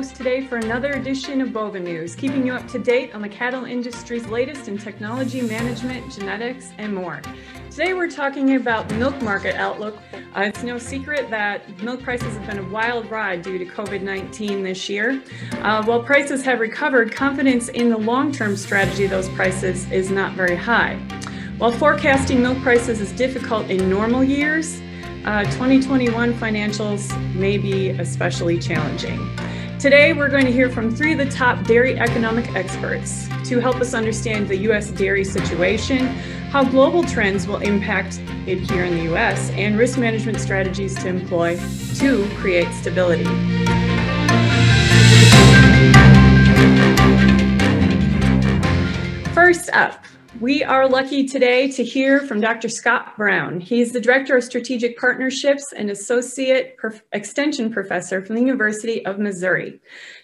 host today for another edition of Bova News, keeping you up to date on the cattle industry's latest in technology management, genetics, and more. Today we're talking about milk market outlook. Uh, it's no secret that milk prices have been a wild ride due to COVID 19 this year. Uh, while prices have recovered, confidence in the long term strategy of those prices is not very high. While forecasting milk prices is difficult in normal years, uh, 2021 financials may be especially challenging. Today, we're going to hear from three of the top dairy economic experts to help us understand the U.S. dairy situation, how global trends will impact it here in the U.S., and risk management strategies to employ to create stability. First up, we are lucky today to hear from Dr. Scott Brown. He's the Director of Strategic Partnerships and Associate Extension Professor from the University of Missouri.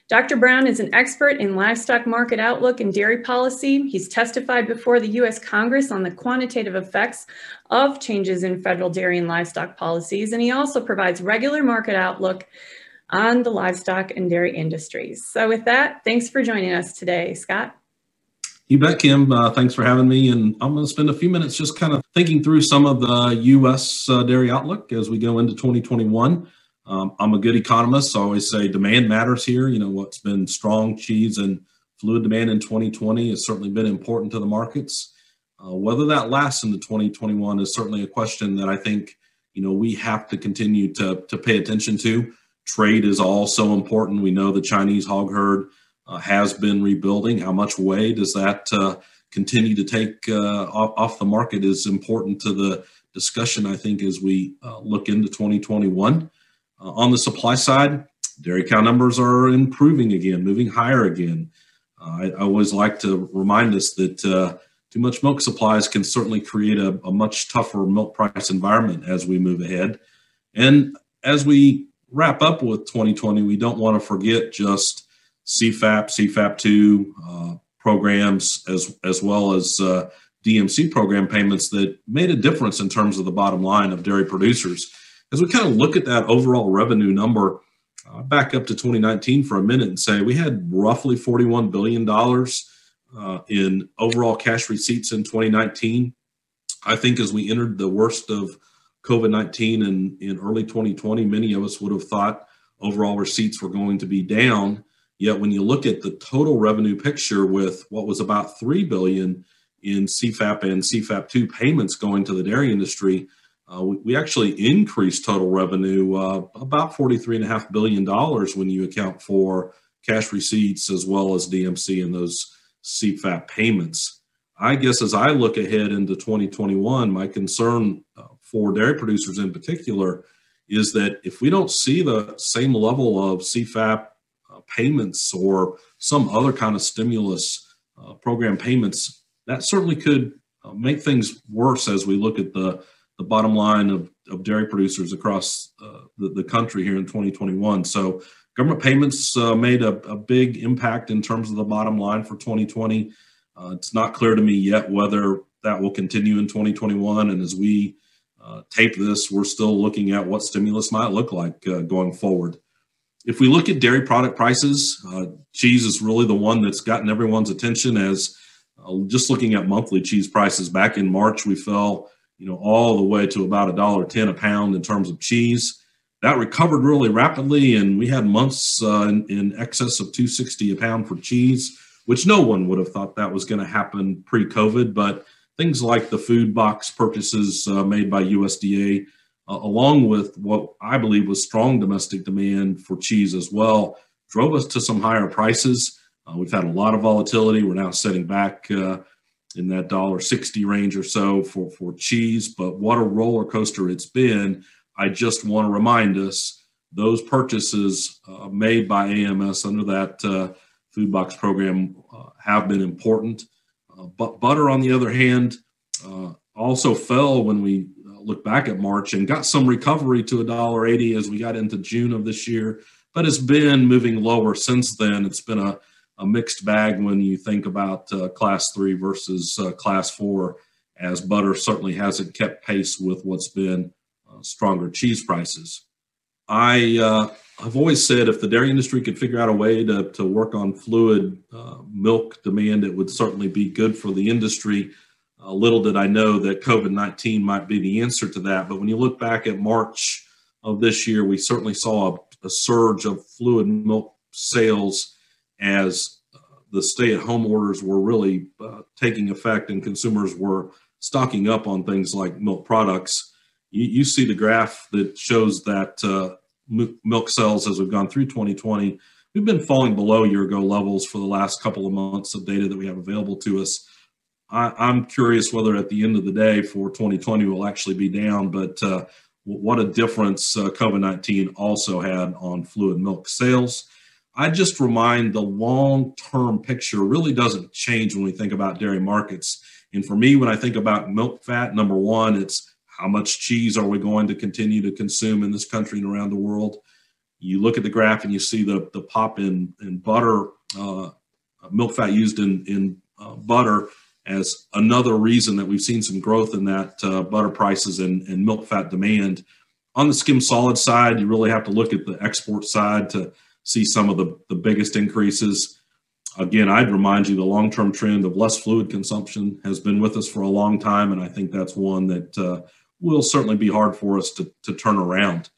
Dr. Brown is an expert in livestock market outlook and dairy policy. He's testified before the U.S. Congress on the quantitative effects of changes in federal dairy and livestock policies, and he also provides regular market outlook on the livestock and dairy industries. So, with that, thanks for joining us today, Scott. You bet, Kim. Uh, thanks for having me. And I'm going to spend a few minutes just kind of thinking through some of the U.S. Uh, dairy outlook as we go into 2021. Um, I'm a good economist. So I always say demand matters here. You know, what's been strong cheese and fluid demand in 2020 has certainly been important to the markets. Uh, whether that lasts into 2021 is certainly a question that I think, you know, we have to continue to, to pay attention to. Trade is all so important. We know the Chinese hog herd uh, has been rebuilding. How much whey does that uh, continue to take uh, off, off, the market is important to the discussion, I think, as we uh, look into 2021. Uh, on the supply side, dairy cow numbers are improving again, moving higher again. I, I, always like to remind us that too much milk supplies can certainly create a, a much tougher milk price environment as we move ahead. And as we wrap up with 2020, we don't want to forget just CFAP, CFAP2 uh, programs, as, as well as uh, DMC program payments that made a difference in terms of the bottom line of dairy producers. As we kind of look at that overall revenue number, uh, back up to 2019 for a minute and say we had roughly $41 billion uh, in overall cash receipts in 2019. I think as we entered the worst of COVID 19 in, in early 2020, many of us would have thought overall receipts were going to be down. Yet when you look at the total revenue picture with what was about 3 billion in CFAP and CFAP2 payments going to the dairy industry, uh, we, actually increased total revenue uh, about $43.5 billion when you account for cash receipts as well as DMC and those CFAP payments. I guess as I look ahead into 2021, my concern uh, for dairy producers in particular is that if we don't see the same level of CFAP payments or some other kind of stimulus uh, program payments, that certainly could uh, make things worse as we look at the, the bottom line of, of dairy producers across uh, the, the country here in 2021. So, government payments uh, made a, a, big impact in terms of the bottom line for 2020. Uh, it's not clear to me yet whether that will continue in 2021. And as we uh, tape this, we're still looking at what stimulus might look like going forward if we look at dairy product prices, uh, cheese is really the one that's gotten everyone's attention. As uh, just looking at monthly cheese prices, back in March we fell, you know, all the way to about a dollar ten a pound in terms of cheese. That recovered really rapidly, and we had months uh, in, in, excess of 260 a pound for cheese, which no one would have thought that was going to happen pre-COVID. But things like the food box purchases uh, made by USDA uh, along with what I believe was strong domestic demand for cheese as well, drove us to some higher prices. Uh, we've had a lot of volatility. We're now setting back uh, in that dollar sixty range or so for for cheese. But what a roller coaster it's been! I just want to remind us those purchases uh, made by AMS under that uh, food box program uh, have been important. but butter, on the other hand, also fell when we look back at March and got some recovery to $1.80 as we got into June of this year, but it's been moving lower since then. It's been a, a mixed bag when you think about uh, class three versus uh, class four, as butter certainly hasn't kept pace with what's been uh, stronger cheese prices. I uh, I've always said if the dairy industry could figure out a way to, to work on fluid uh, milk demand, it would certainly be good for the industry. Uh, little did I know that COVID 19 might be the answer to that. But when you look back at March of this year, we certainly saw a, a surge of fluid milk sales as uh, the stay at home orders were really uh, taking effect and consumers were stocking up on things like milk products. You, you see the graph that shows that uh, milk sales as we've gone through 2020. We've been falling below year ago levels for the last couple of months of data that we have available to us. I, am curious whether at the end of the day for 2020 will actually be down, but uh, what a difference uh, COVID 19 also had on fluid milk sales. I just remind the long term picture really doesn't change when we think about dairy markets. And for me, when I think about milk fat, number one, it's how much cheese are we going to continue to consume in this country and around the world? You look at the graph and you see the, the pop in, in butter, uh, milk fat used in, in uh, butter as another reason that we've seen some growth in that uh, butter prices and, and milk fat demand. On the skim solid side, you really have to look at the export side to see some of the, the biggest increases. Again, I'd remind you the long term trend of less fluid consumption has been with us for a long time, and I think that's one that uh, will certainly be hard for us to, to turn around.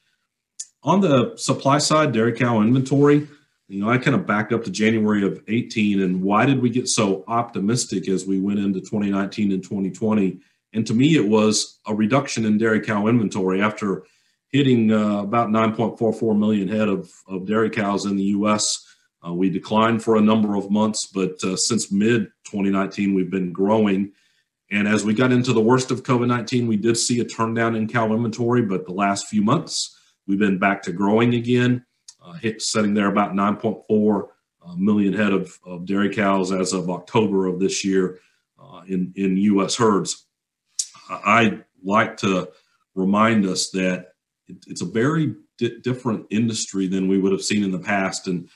On the supply side, dairy cow inventory, you know, I kind of back up to January of 18 and why did we get so optimistic as we went into 2019 and 2020? And to me, it was a reduction in dairy cow inventory after hitting uh, about 9.44 million head of, of dairy cows in the U.S. Uh, we declined for a number of months, but uh, since mid 2019, we've been growing. And as we got into the worst of COVID 19, we did see a turn down in cow inventory, but the last few months, we've been back to growing again, uh, hit setting there about 9.4 uh, million head of, of, dairy cows as of October of this year uh, in, in U.S. herds. I like to remind us that it, it's a very di- different industry than we would have seen in the past. And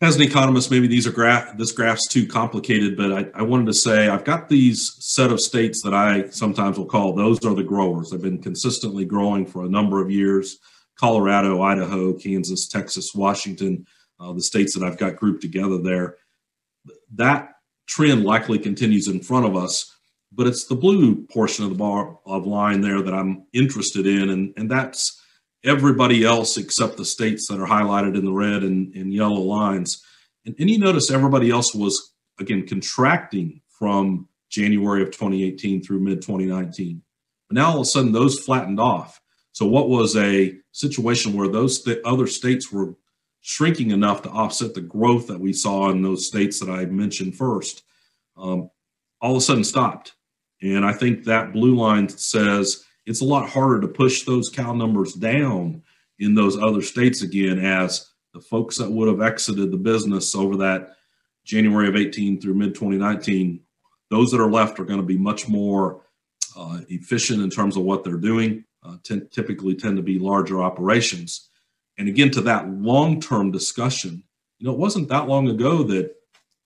as an economist, maybe these are graph this graph's too complicated, but I, I, wanted to say I've got these set of states that I sometimes will call those are the growers. They've been consistently growing for a number of years. Colorado, Idaho, Kansas, Texas, Washington, uh, the states that I've got grouped together there. That trend likely continues in front of us, but it's the blue portion of the bar of line there that I'm interested in, and, and that's everybody else except the states that are highlighted in the red and, and yellow lines. And, and you notice everybody else was, again, contracting from January of 2018 through mid 2019. But now all of a sudden those flattened off. So what was a situation where those th- other states were shrinking enough to offset the growth that we saw in those states that I mentioned first, um, all of a sudden stopped. And I think that blue line says it's a lot harder to push those cow numbers down in those other states again as the folks that would have exited the business over that January of 18 through mid 2019, those that are left are going to be much more uh, efficient in terms of what they're doing, uh, t- typically tend to be larger operations. And again, to that long term discussion, you know, it wasn't that long ago that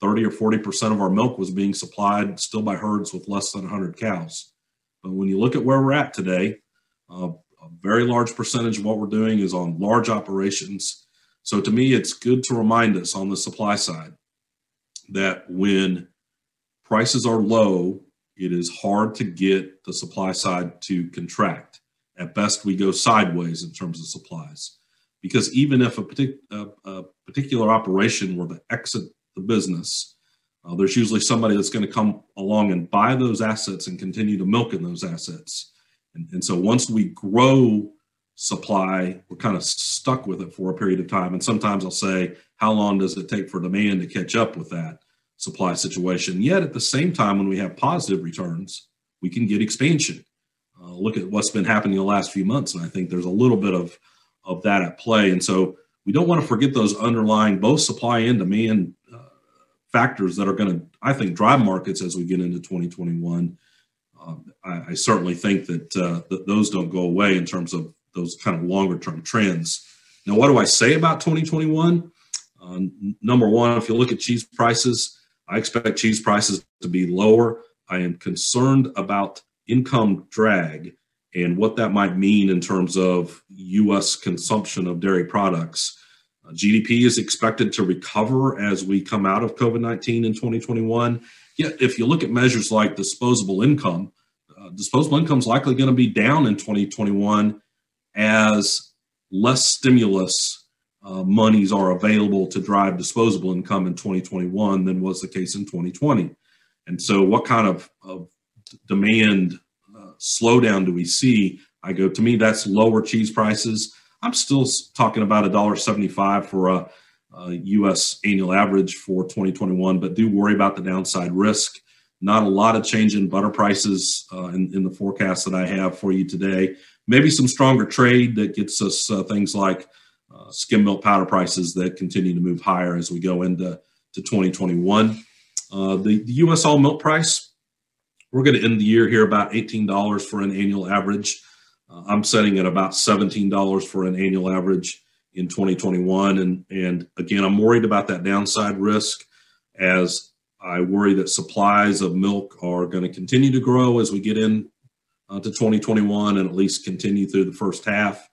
30 or 40% of our milk was being supplied still by herds with less than 100 cows. But when you look at where we're at today, uh, a very large percentage of what we're doing is on large operations. So to me, it's good to remind us on the supply side that when prices are low, it is hard to get the supply side to contract. At best, we go sideways in terms of supplies. Because even if a, partic- a, a particular operation were to exit the business, uh, there's usually somebody that's going to come along and buy those assets and continue to milk in those assets. And, and so once we grow supply, we're kind of stuck with it for a period of time. And sometimes I'll say, how long does it take for demand to catch up with that supply situation? Yet at the same time, when we have positive returns, we can get expansion. Uh, look at what's been happening the last few months, and I think there's a little bit of of that at play. And so we don't want to forget those underlying both supply and demand factors that are going to, I think, drive markets as we get into 2021. Um, I, I, certainly think that, uh, that those don't go away in terms of those kind of longer term trends. Now, what do I say about 2021? Uh, number one, if you look at cheese prices, I expect cheese prices to be lower. I am concerned about income drag. and what that might mean in terms of U.S. consumption of dairy products. Uh, GDP is expected to recover as we come out of COVID 19 in 2021. Yet, if you look at measures like disposable income, uh, disposable income is likely going to be down in 2021 as less stimulus uh, monies are available to drive disposable income in 2021 than was the case in 2020. And so, what kind of, of demand slowdown do we see? I go, to me, that's lower cheese prices. I'm still talking about a dollar seventy-five for a, a U.S. annual average for 2021, but do worry about the downside risk. Not a lot of change in butter prices uh, in, in, the forecast that I have for you today. Maybe some stronger trade that gets us uh, things like uh, skim milk powder prices that continue to move higher as we go into to 2021. Uh, the, the U.S. all milk price we're going to end the year here about $18 for an annual average. Uh, I'm setting at about $17 for an annual average in 2021. And, and again, I'm worried about that downside risk as I worry that supplies of milk are going to continue to grow as we get in uh, to 2021 and at least continue through the first half.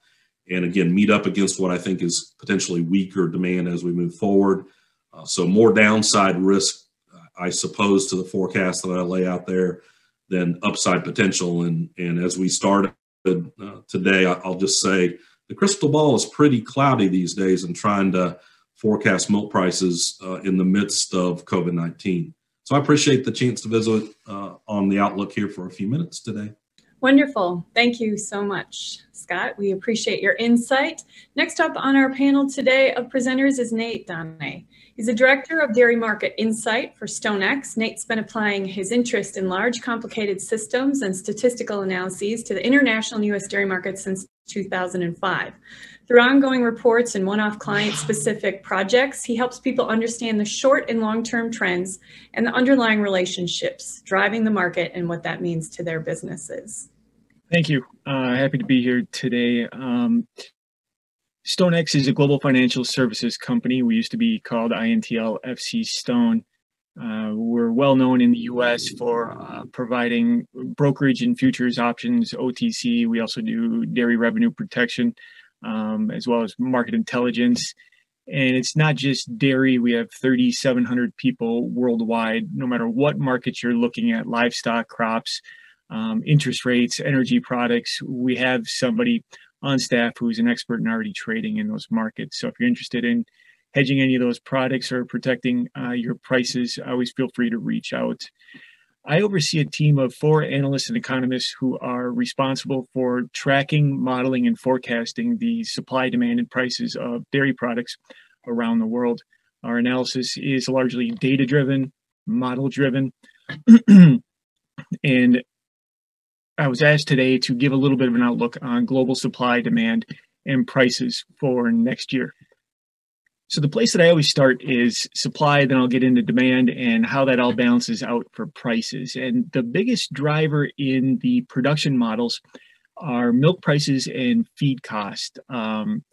And again, meet up against what I think is potentially weaker demand as we move forward. Uh, so more downside risk, I suppose, to the forecast that I lay out there than upside potential. And and as we started uh, today, I'll just say the crystal ball is pretty cloudy these days and trying to forecast milk prices uh, in the midst of COVID nineteen. So I appreciate the chance to visit uh, on the outlook here for a few minutes today. Wonderful. Thank you so much, Scott. We appreciate your insight. Next up on our panel today of presenters is Nate Donnay. He's a director of Dairy Market Insight for StoneX. Nate's been applying his interest in large, complicated systems and statistical analyses to the international and U.S. dairy market since 2005. Through ongoing reports and one-off client-specific projects, he helps people understand the short and long-term trends and the underlying relationships driving the market and what that means to their businesses. Thank you. Uh, happy to be here today. Um, StoneX is a global financial services company. We used to be called INTL FC Stone. Uh, we're well known in the US for uh, providing brokerage and futures options, OTC. We also do dairy revenue protection, um, as well as market intelligence. And it's not just dairy, we have 3,700 people worldwide, no matter what markets you're looking at livestock, crops, um, interest rates, energy products. We have somebody on staff who's an expert in already trading in those markets. So if you're interested in hedging any of those products or protecting uh, your prices, always feel free to reach out. I oversee a team of four analysts and economists who are responsible for tracking, modeling, and forecasting the supply, demand, and prices of dairy products around the world. Our analysis is largely data driven, model driven, and I was asked today to give a little bit of an outlook on global supply, demand, and prices for next year. So the place that I always start is supply, then I'll get into demand and how that all balances out for prices. And the biggest driver in the production models are milk prices and feed cost. Um,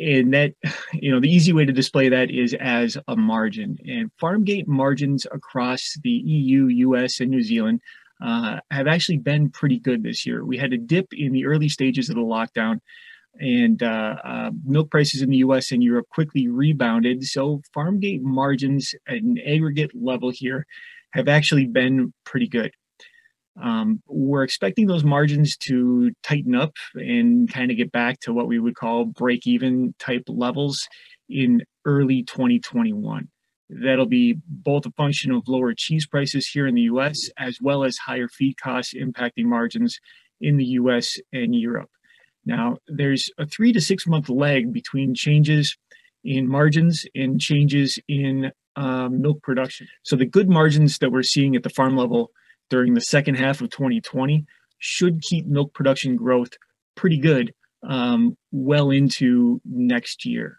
and that, you know, the easy way to display that is as a margin. And farm gate margins across the EU, US, and New Zealand uh, have actually been pretty good this year. We had a dip in the early stages of the lockdown, and uh, uh, milk prices in the US and Europe quickly rebounded. So, farm gate margins at an aggregate level here have actually been pretty good. Um, we're expecting those margins to tighten up and kind of get back to what we would call break even type levels in early 2021. That'll be both a function of lower cheese prices here in the US, as well as higher feed costs impacting margins in the US and Europe. Now, there's a three to six month lag between changes in margins and changes in um, milk production. So, the good margins that we're seeing at the farm level during the second half of 2020 should keep milk production growth pretty good um, well into next year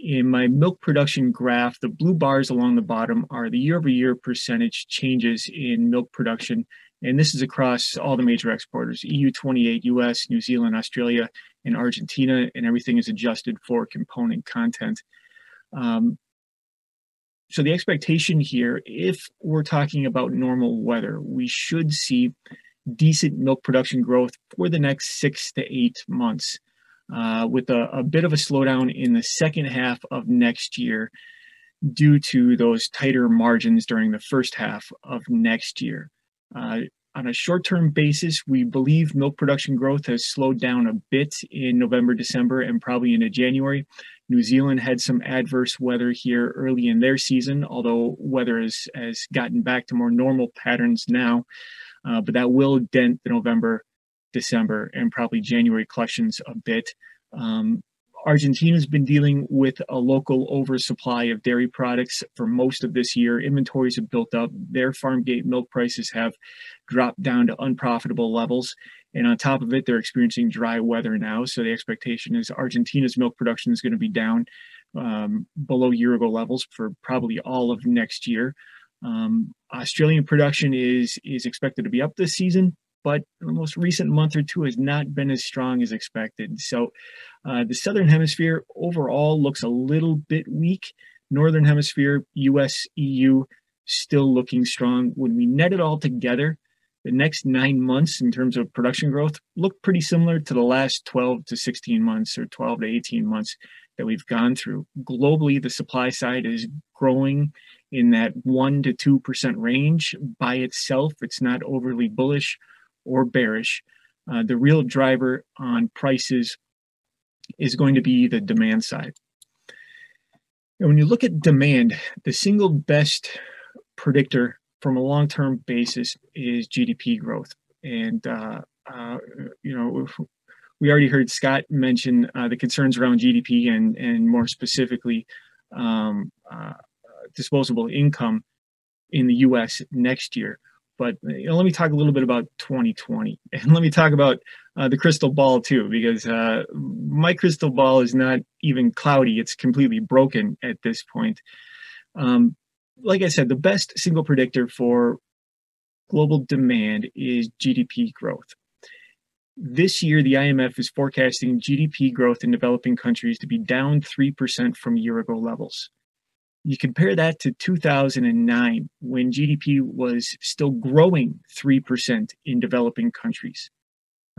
in my milk production graph, the blue bars along the bottom are the year over year percentage changes in milk production. And this is across all the major exporters EU 28, US, New Zealand, Australia, and Argentina, and everything is adjusted for component content. Um, so, the expectation here, if we're talking about normal weather, we should see decent milk production growth for the next six to eight months, uh, with a, a bit of a slowdown in the second half of next year due to those tighter margins during the first half of next year. Uh, on a short term basis, we believe milk production growth has slowed down a bit in November, December, and probably into January. New Zealand had some adverse weather here early in their season, although weather has, has gotten back to more normal patterns now. Uh, but that will dent the November, December, and probably January collections a bit. Um, Argentina's been dealing with a local oversupply of dairy products for most of this year. Inventories have built up. Their farm gate milk prices have dropped down to unprofitable levels. And on top of it, they're experiencing dry weather now. So the expectation is Argentina's milk production is going to be down um, below year ago levels for probably all of next year. Um, Australian production is is expected to be up this season, but the most recent month or two has not been as strong as expected. So uh, the southern hemisphere overall looks a little bit weak. Northern hemisphere, US, EU, still looking strong. When we net it all together, the next nine months in terms of production growth look pretty similar to the last 12 to 16 months or 12 to 18 months that we've gone through. Globally, the supply side is growing in that 1 to 2% range by itself. It's not overly bullish or bearish. Uh, the real driver on prices is going to be the demand side. And when you look at demand, the single best predictor from a long term basis is GDP growth. And, uh, uh, you know, we already heard Scott mention uh, the concerns around GDP and, and more specifically, um, uh, disposable income in the US next year. But you know, let me talk a little bit about 2020, and let me talk about uh, the crystal ball too, because uh, my crystal ball is not even cloudy; it's completely broken at this point. Um, like I said, the best single predictor for global demand is GDP growth. This year, the IMF is forecasting GDP growth in developing countries to be down 3% from year ago levels. You compare that to 2009 when GDP was still growing 3% in developing countries.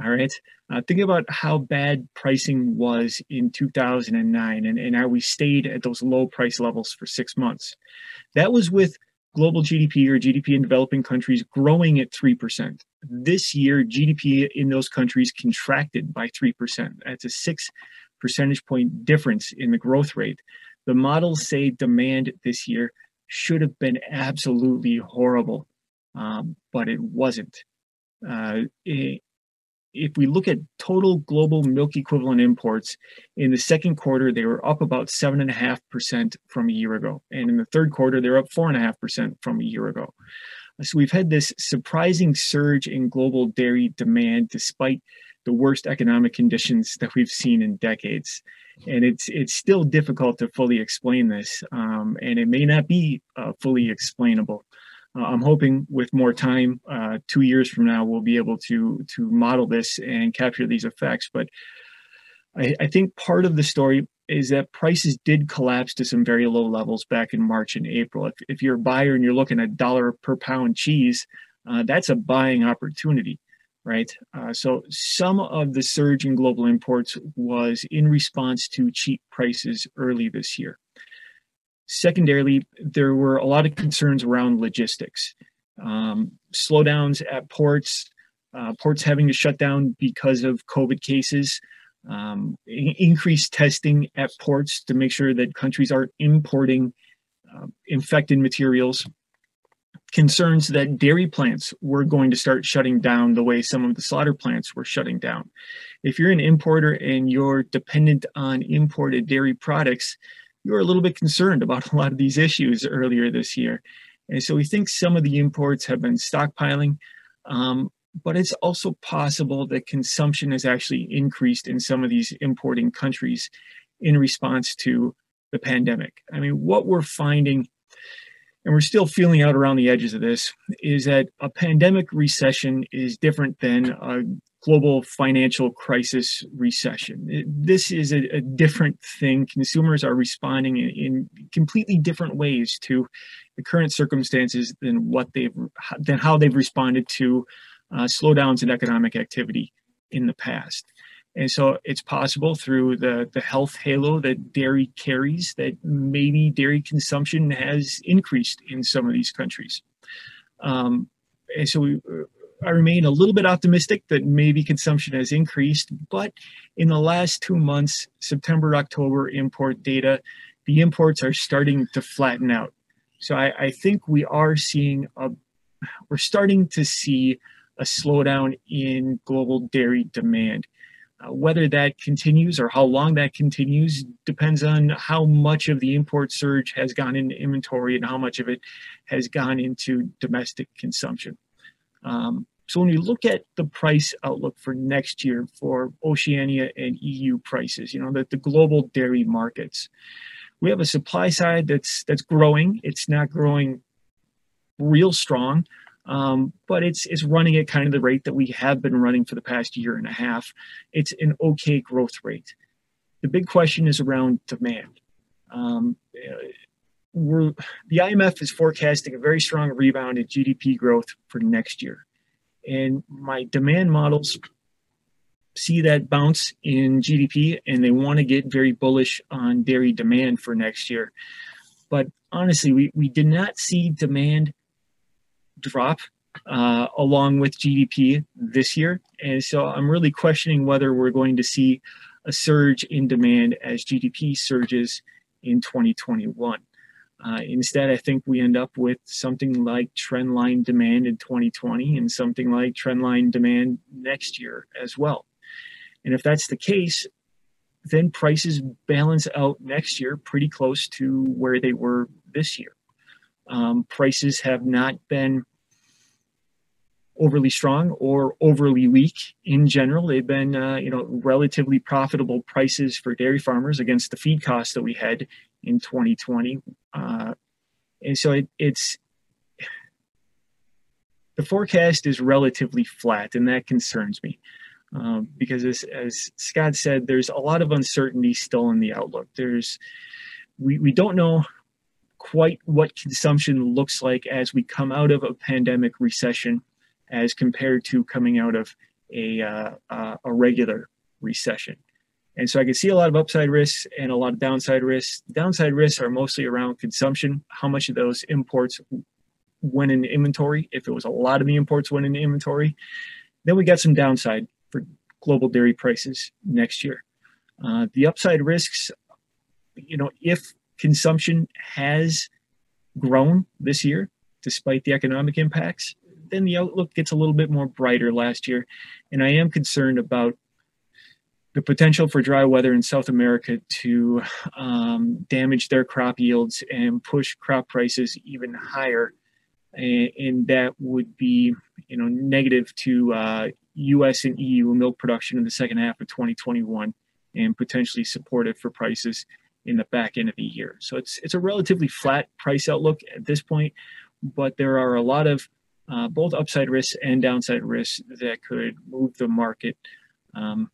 All right. Uh, think about how bad pricing was in 2009 and, and how we stayed at those low price levels for six months. That was with global GDP or GDP in developing countries growing at 3%. This year, GDP in those countries contracted by 3%. That's a six percentage point difference in the growth rate. The models say demand this year should have been absolutely horrible, um, but it wasn't. Uh, it, if we look at total global milk equivalent imports in the second quarter, they were up about seven and a half percent from a year ago, and in the third quarter, they're up four and a half percent from a year ago. So we've had this surprising surge in global dairy demand, despite the worst economic conditions that we've seen in decades and it's it's still difficult to fully explain this, um, and it may not be uh, fully explainable. Uh, I'm hoping with more time, uh, two years from now, we'll be able to to model this and capture these effects. But I, I think part of the story is that prices did collapse to some very low levels back in March and April. If, if you're a buyer and you're looking at dollar per pound cheese, uh, that's a buying opportunity right? Uh, so some of the surge in global imports was in response to cheap prices early this year. Secondarily, there were a lot of concerns around logistics, um, slowdowns at ports, uh, ports having to shut down because of COVID cases, um, increased testing at ports to make sure that countries aren't importing uh, infected materials concerns that dairy plants were going to start shutting down the way some of the slaughter plants were shutting down. If you're an importer and you're dependent on imported dairy products, you're a little bit concerned about a lot of these issues earlier this year. And so we think some of the imports have been stockpiling, um, but it's also possible that consumption has actually increased in some of these importing countries in response to the pandemic. I mean, what we're finding and we're still feeling out around the edges of this, is that a pandemic recession is different than a global financial crisis recession. This is a, a different thing. Consumers are responding in, in, completely different ways to the current circumstances than what they've than how they've responded to uh, slowdowns in economic activity in the past. And so it's possible through the, the health halo that dairy carries that maybe dairy consumption has increased in some of these countries. Um, and so we, I remain a little bit optimistic that maybe consumption has increased, but in the last two months, September, October import data, the imports are starting to flatten out. So I, I think we are seeing a, we're starting to see a slowdown in global dairy demand. Uh, whether that continues or how long that continues depends on how much of the import surge has gone into inventory and how much of it has gone into domestic consumption. Um, so when we look at the price outlook for next year for Oceania and EU prices, you know, the, the global dairy markets, we have a supply side that's that's growing. It's not growing real strong, um, but it's it's running at kind of the rate that we have been running for the past year and a half. It's an okay growth rate. The big question is around demand. Um, we're, the IMF is forecasting a very strong rebound in GDP growth for next year, and my demand models see that bounce in GDP, and they want to get very bullish on dairy demand for next year. But honestly, we, we did not see demand drop uh, along with GDP this year. And so I'm really questioning whether we're going to see a surge in demand as GDP surges in 2021. Uh, instead, I think we end up with something like trendline demand in 2020 and something like trendline demand next year as well. And if that's the case, then prices balance out next year pretty close to where they were this year. Um, prices have not been overly strong or overly weak in general. They've been, uh, you know, relatively profitable prices for dairy farmers against the feed costs that we had in 2020. Uh, and so it, it's the forecast is relatively flat, and that concerns me. Um, because as, as Scott said, there's a lot of uncertainty still in the outlook. There's we, we don't know quite what consumption looks like as we come out of a pandemic recession as compared to coming out of a, uh, uh, a regular recession. And so I can see a lot of upside risks and a lot of downside risks. Downside risks are mostly around consumption, how much of those imports went in inventory, if it was a lot of the imports went in inventory. Then we got some downside for global dairy prices next year. Uh, the upside risks, you know, if consumption has grown this year, despite the economic impacts, then the outlook gets a little bit more brighter last year. And I am concerned about the potential for dry weather in South America to um, damage their crop yields and push crop prices even higher. And, that would be, you know, negative to uh, U.S. and EU milk production in the second half of 2021, and potentially supportive for prices in the back end of the year. So it's it's a relatively flat price outlook at this point, but there are a lot of uh, both upside risks and downside risks that could move the market um,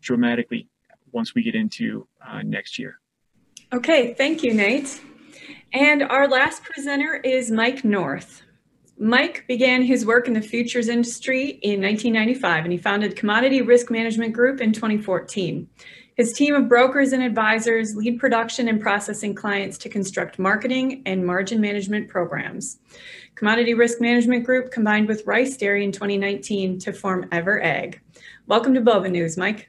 dramatically once we get into uh, next year. Okay, thank you, Nate. And our last presenter is Mike North. Mike began his work in the futures industry in 1995 and he founded Commodity Risk Management Group in 2014. His team of brokers and advisors lead production and processing clients to construct marketing and margin management programs. Commodity Risk Management Group combined with Rice Dairy in 2019 to form Ever.Ag. Welcome to Bova News, Mike.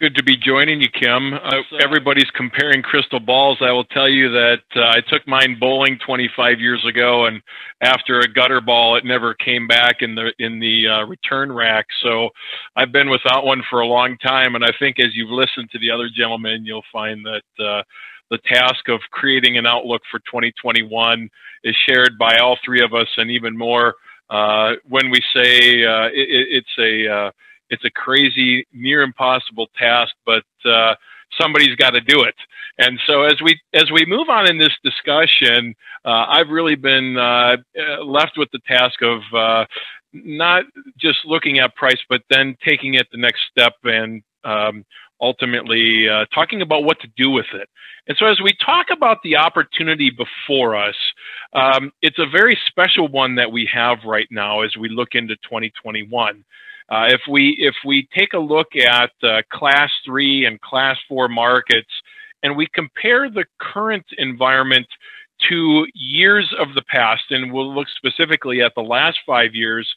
Good to be joining you, Kim. Uh, everybody's comparing crystal balls. I will tell you that uh, I took mine bowling 25 years ago, and after a gutter ball, it never came back in the in the uh, return rack. So I've been without one for a long time, and I think as you've listened to the other gentlemen, you'll find that uh, the task of creating an outlook for 2021 is shared by all three of us, and even more uh, when we say uh, it, it's a it's a crazy, near impossible task, but uh, somebody's got to do it. And so as we as we move on in this discussion, uh, I've really been uh, uh left with the task of uh, not just looking at price, but then taking it the next step and um, ultimately uh, talking about what to do with it. And so, as we talk about the opportunity before us, um, it's a very special one that we have right now as we look into 2021. Uh, if we if we take a look at uh, class three and class four markets, and we compare the current environment to years of the past, and we'll look specifically at the last five years,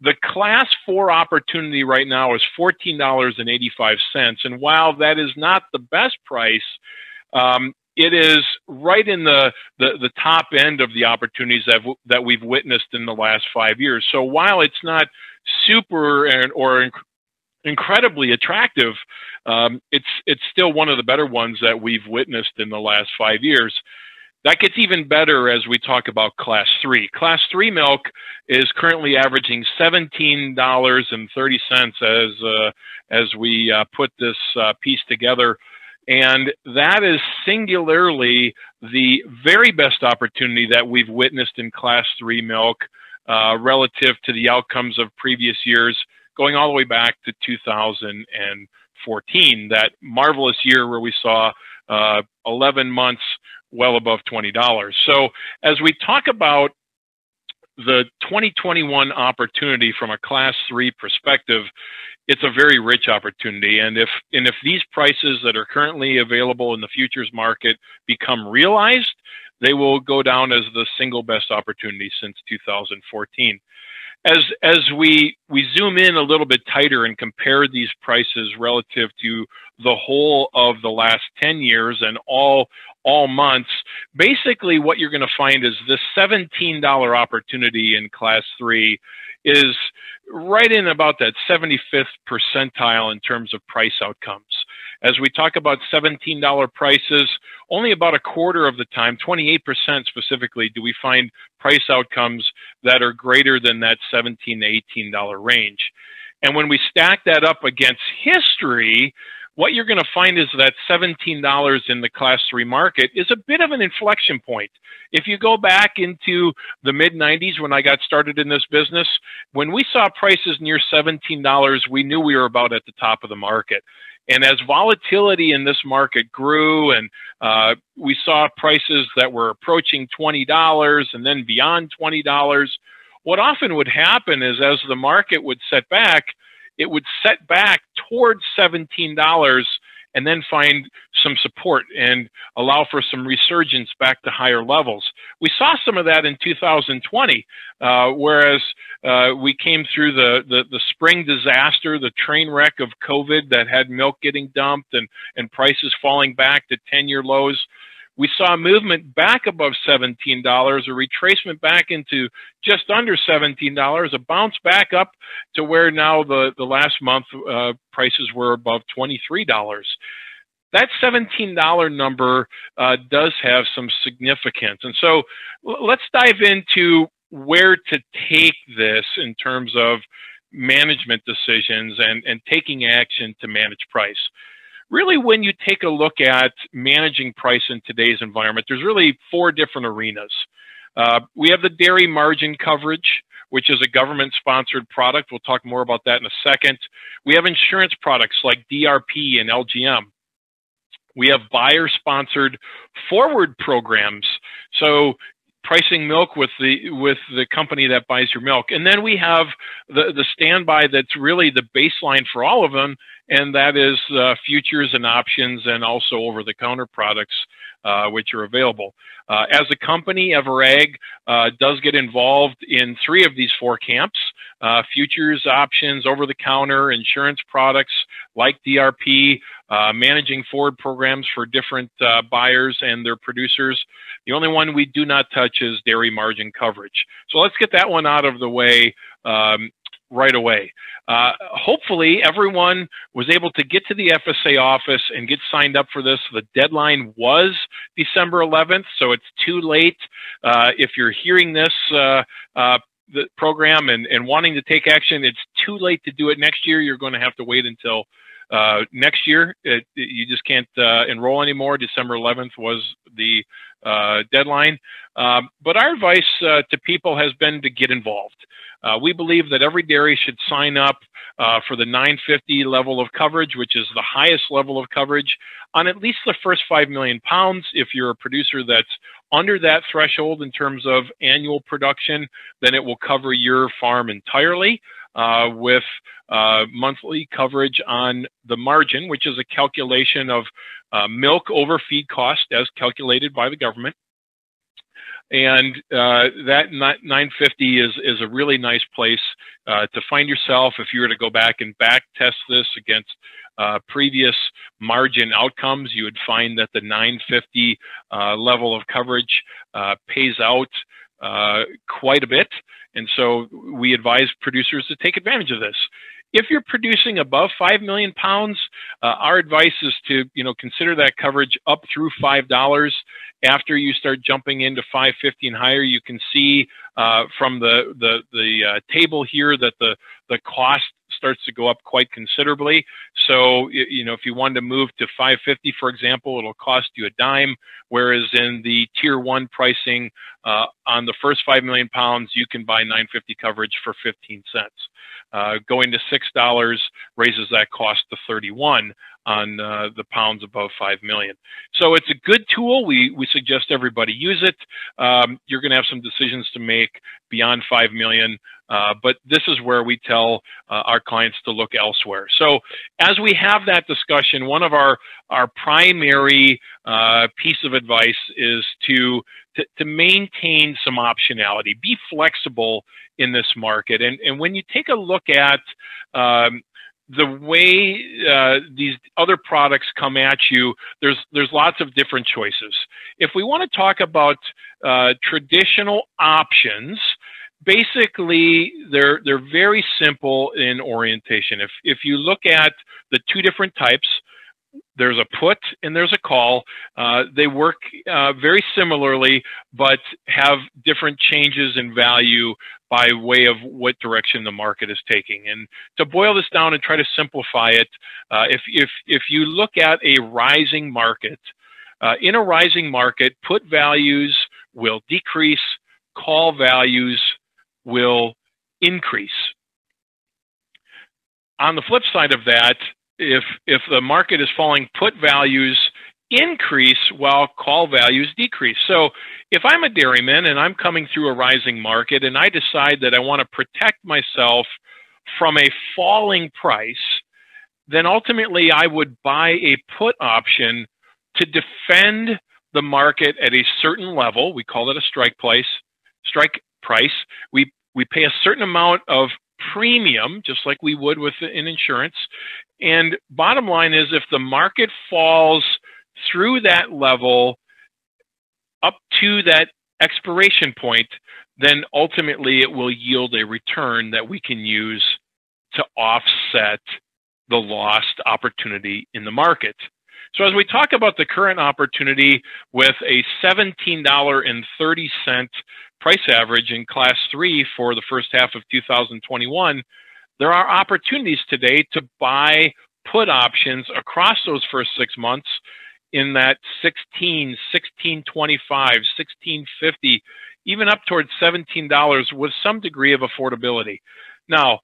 the class four opportunity right now is $14.85. And while that is not the best price, um, it is right in the, the, the, top end of the opportunities that, that we've witnessed in the last five years. So while it's not super and, or incredibly attractive, um, it's, it's still one of the better ones that we've witnessed in the last five years. That gets even better as we talk about class three. Class three milk is currently averaging $17.30 as, uh, as we uh, put this uh, piece together. And that is singularly the very best opportunity that we've witnessed in class three milk uh, relative to the outcomes of previous years, going all the way back to 2014, that marvelous year where we saw uh, 11 months well above $20. So as we talk about the 2021 opportunity from a class three perspective, it's a very rich opportunity. And if and if these prices that are currently available in the futures market become realized, they will go down as the single best opportunity since 2014 as as we we zoom in a little bit tighter and compare these prices relative to the whole of the last 10 years and all all months basically what you're going to find is this $17 opportunity in class 3 is right in about that 75th percentile in terms of price outcomes as we talk about $17 prices, only about a quarter of the time, 28% specifically, do we find price outcomes that are greater than that 17 to $18 range. And when we stack that up against history, what you're going to find is that $17 in the class 3 market is a bit of an inflection point. If you go back into the mid 90s when I got started in this business, when we saw prices near $17, we knew we were about at the top of the market. And as volatility in this market grew and uh, we saw prices that were approaching $20 and then beyond $20, what often would happen is as the market would set back, it would set back towards $17 and then find some support and allow for some resurgence back to higher levels. We saw some of that in 2020, uh, whereas uh, we came through the, the, the, spring disaster, the train wreck of COVID that had milk getting dumped and, and prices falling back to 10 year lows we saw a movement back above $17, a retracement back into just under $17, a bounce back up to where now the, the last month uh, prices were above $23. That $17 number uh, does have some significance. And so let's dive into where to take this in terms of management decisions and, and taking action to manage price really when you take a look at managing price in today's environment, there's really four different arenas. Uh, we have the dairy margin coverage, which is a government sponsored product. We'll talk more about that in a second. We have insurance products like DRP and LGM. We have buyer sponsored forward programs. So pricing milk with the with the company that buys your milk and then we have the the standby that's really the baseline for all of them and that is uh, futures and options and also over the counter products uh, which are available. Uh, as a company, Everag uh, does get involved in three of these four camps uh, futures, options, over the counter, insurance products like DRP, uh, managing forward programs for different buyers and their producers. The only one we do not touch is dairy margin coverage. So let's get that one out of the way um, right away. Uh, hopefully, everyone was able to get to the FSA office and get signed up for this. The deadline was December 11th, so it's too late. Uh, if you're hearing this uh, uh, the program and, and wanting to take action, it's too late to do it next year. You're going to have to wait until Uh, next year, it, it, you just can't uh, enroll anymore. December 11th was the uh, deadline. Um, but our advice uh, to people has been to get involved. Uh, we believe that every dairy should sign up uh, for the 950 level of coverage, which is the highest level of coverage on at least the first 5 million pounds. If you're a producer that's under that threshold in terms of annual production, then it will cover your farm entirely uh, with uh, monthly coverage on the margin, which is a calculation of uh, milk over feed cost as calculated by the government. And uh, that 950 is is a really nice place uh, to find yourself if you were to go back and back test this against uh, previous margin outcomes you would find that the 950 uh, level of coverage uh, pays out uh, quite a bit and so we advise producers to take advantage of this if you're producing above 5 million pounds, uh, our advice is to, you know, consider that coverage up through $5. After you start jumping into 550 and higher, you can see uh, from the, the, the uh, table here that the, the cost starts to go up quite considerably. So, you know, if you wanted to move to 550, for example, it'll cost you a dime. Whereas in the tier one pricing uh, on the first 5 million pounds, you can buy 950 coverage for 15 cents. Uh, going to $6 raises that cost to 31 on uh, the pounds above 5 million. So it's a good tool. We, we suggest everybody use it. Um, you're going to have some decisions to make beyond 5 million, uh, but this is where we tell uh, our clients to look elsewhere. So as we have that discussion, one of our, our primary uh, piece of advice is to, to, to maintain some optionality, be flexible in this market. And, and when you take a look at um, the way uh, these other products come at you, there's there's lots of different choices. If we want to talk about uh, traditional options, basically they're they're very simple in orientation. If if you look at the two different types, there's a put and there's a call. Uh, they work uh, very similarly, but have different changes in value by way of what direction the market is taking. And to boil this down and try to simplify it, uh, if, if, if you look at a rising market, uh, in a rising market, put values will decrease, call values will increase. On the flip side of that, if if the market is falling, put values increase while call values decrease. So if I'm a dairyman and I'm coming through a rising market and I decide that I want to protect myself from a falling price, then ultimately I would buy a put option to defend the market at a certain level. We call it a strike price. Strike price. We we pay a certain amount of premium, just like we would with in insurance. And bottom line is, if the market falls through that level up to that expiration point, then ultimately it will yield a return that we can use to offset the lost opportunity in the market. So as we talk about the current opportunity with a $17.30 price average in class three for the first half of 2021, there are opportunities today to buy put options across those first six months in that 16, 1625, 1650, even up towards $17 with some degree of affordability. Now,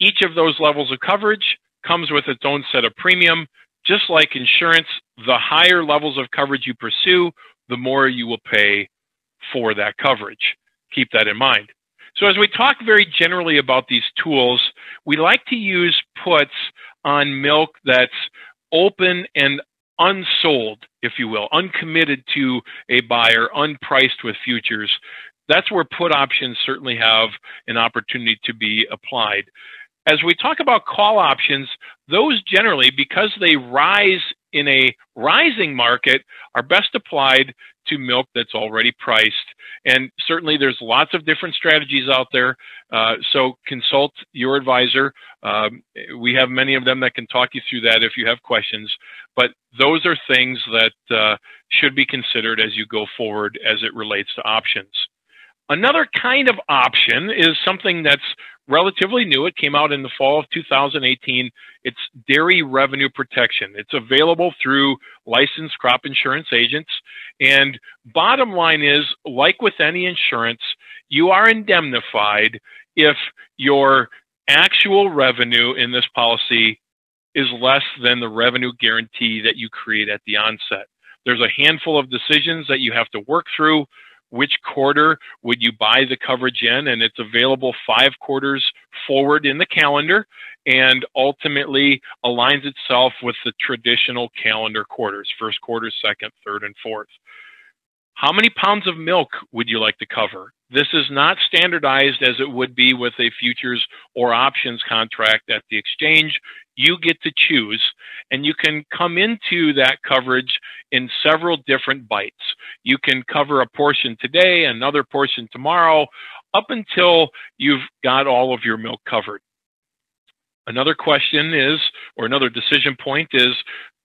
each of those levels of coverage comes with its own set of premium. Just like insurance, the higher levels of coverage you pursue, the more you will pay for that coverage. Keep that in mind. So as we talk very generally about these tools, we like to use puts on milk that's open and unsold, if you will, uncommitted to a buyer, unpriced with futures. That's where put options certainly have an opportunity to be applied. As we talk about call options, those generally, because they rise in a rising market, are best applied to milk that's already priced. And certainly there's lots of different strategies out there. Uh, so consult your advisor. Um, we have many of them that can talk you through that if you have questions. But those are things that uh, should be considered as you go forward as it relates to options. Another kind of option is something that's relatively new. It came out in the fall of 2018. It's dairy revenue protection. It's available through licensed crop insurance agents. And bottom line is, like with any insurance, you are indemnified if your actual revenue in this policy is less than the revenue guarantee that you create at the onset. There's a handful of decisions that you have to work through which quarter would you buy the coverage in? And it's available five quarters forward in the calendar and ultimately aligns itself with the traditional calendar quarters first quarter second third and fourth. How many pounds of milk would you like to cover? This is not standardized as it would be with a futures or options contract at the exchange you get to choose and you can come into that coverage in several different bites you can cover a portion today another portion tomorrow up until you've got all of your milk covered another question is or another decision point is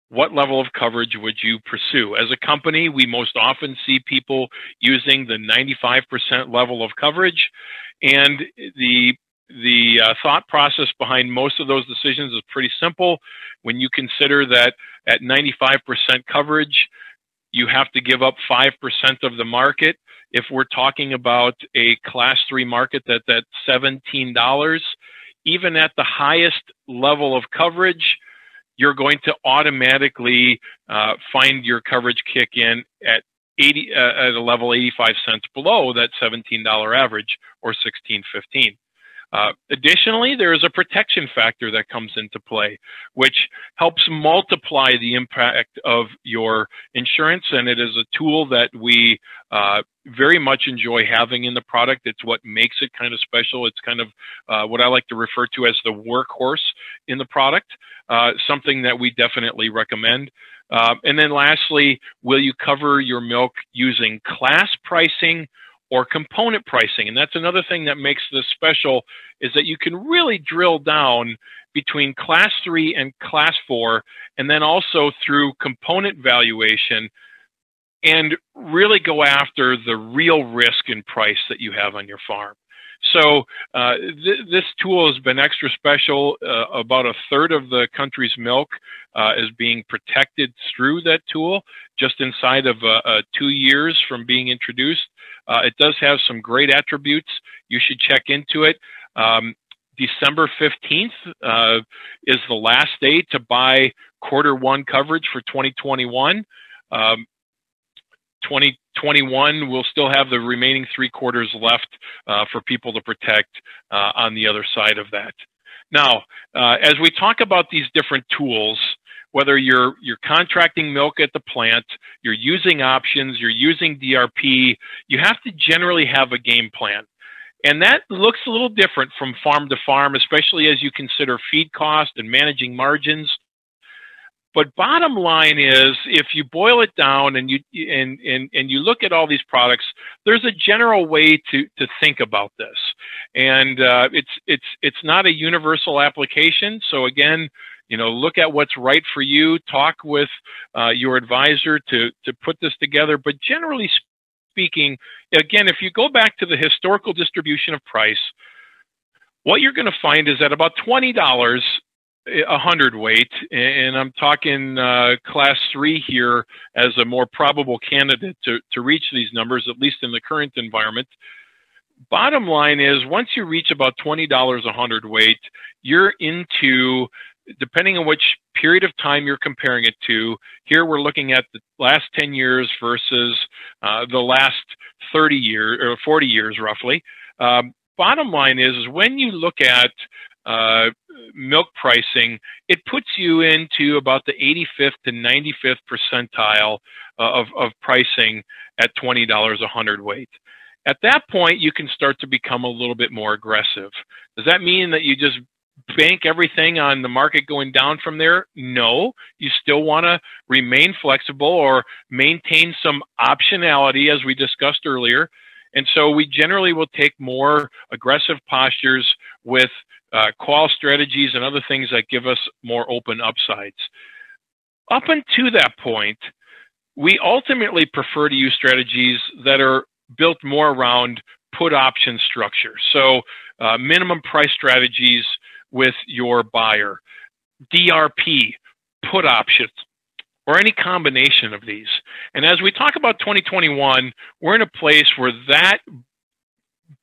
what level of coverage would you pursue? As a company, we most often see people using the 95% level of coverage. And the the uh, thought process behind most of those decisions is pretty simple. When you consider that at 95% coverage, you have to give up 5% of the market. If we're talking about a class three market that's at $17, even at the highest level of coverage, you're going to automatically uh, find your coverage kick in at 80 uh, at a level 85 cents below that $17 average or 16.15. Uh, additionally, there is a protection factor that comes into play, which helps multiply the impact of your insurance. And it is a tool that we uh, very much enjoy having in the product. It's what makes it kind of special. It's kind of uh, what I like to refer to as the workhorse in the product, uh, something that we definitely recommend. Uh, and then lastly, will you cover your milk using class pricing or component pricing. And that's another thing that makes this special is that you can really drill down between class three and class four, and then also through component valuation and really go after the real risk and price that you have on your farm. So uh, th- this tool has been extra special. Uh, about a third of the country's milk uh, is being protected through that tool, just inside of uh, uh, two years from being introduced. Uh, it does have some great attributes. You should check into it. Um, December 15th is the last day to buy quarter one coverage for 2021. Um, 2021 we'll still have the remaining three quarters left uh, for people to protect uh, on the other side of that. Now, uh, as we talk about these different tools, whether you're you're contracting milk at the plant, you're using options, you're using DRP, you have to generally have a game plan. And that looks a little different from farm to farm, especially as you consider feed cost and managing margins. But bottom line is, if you boil it down and you and and and you look at all these products, there's a general way to to think about this, and uh, it's it's it's not a universal application. So again, you know, look at what's right for you. Talk with uh, your advisor to to put this together. But generally speaking, again, if you go back to the historical distribution of price, what you're going to find is that about twenty dollars a hundred weight, and I'm talking uh, class three here as a more probable candidate to, to reach these numbers, at least in the current environment. Bottom line is, once you reach about twenty dollars a hundred weight, you're into depending on which period of time you're comparing it to. Here we're looking at the last 10 years versus uh, the last 30 years or 40 years, roughly. Um, bottom line is, is when you look at uh, milk pricing, it puts you into about the 85th to 95th percentile uh, of, of pricing at $20 a hundredweight. At that point, you can start to become a little bit more aggressive. Does that mean that you just bank everything on the market going down from there? No, you still want to remain flexible or maintain some optionality, as we discussed earlier. And so we generally will take more aggressive postures with uh, call strategies and other things that give us more open upsides. Up until that point, we ultimately prefer to use strategies that are built more around put option structure. So, uh, minimum price strategies with your buyer, DRP, put options, or any combination of these. And as we talk about 2021, we're in a place where that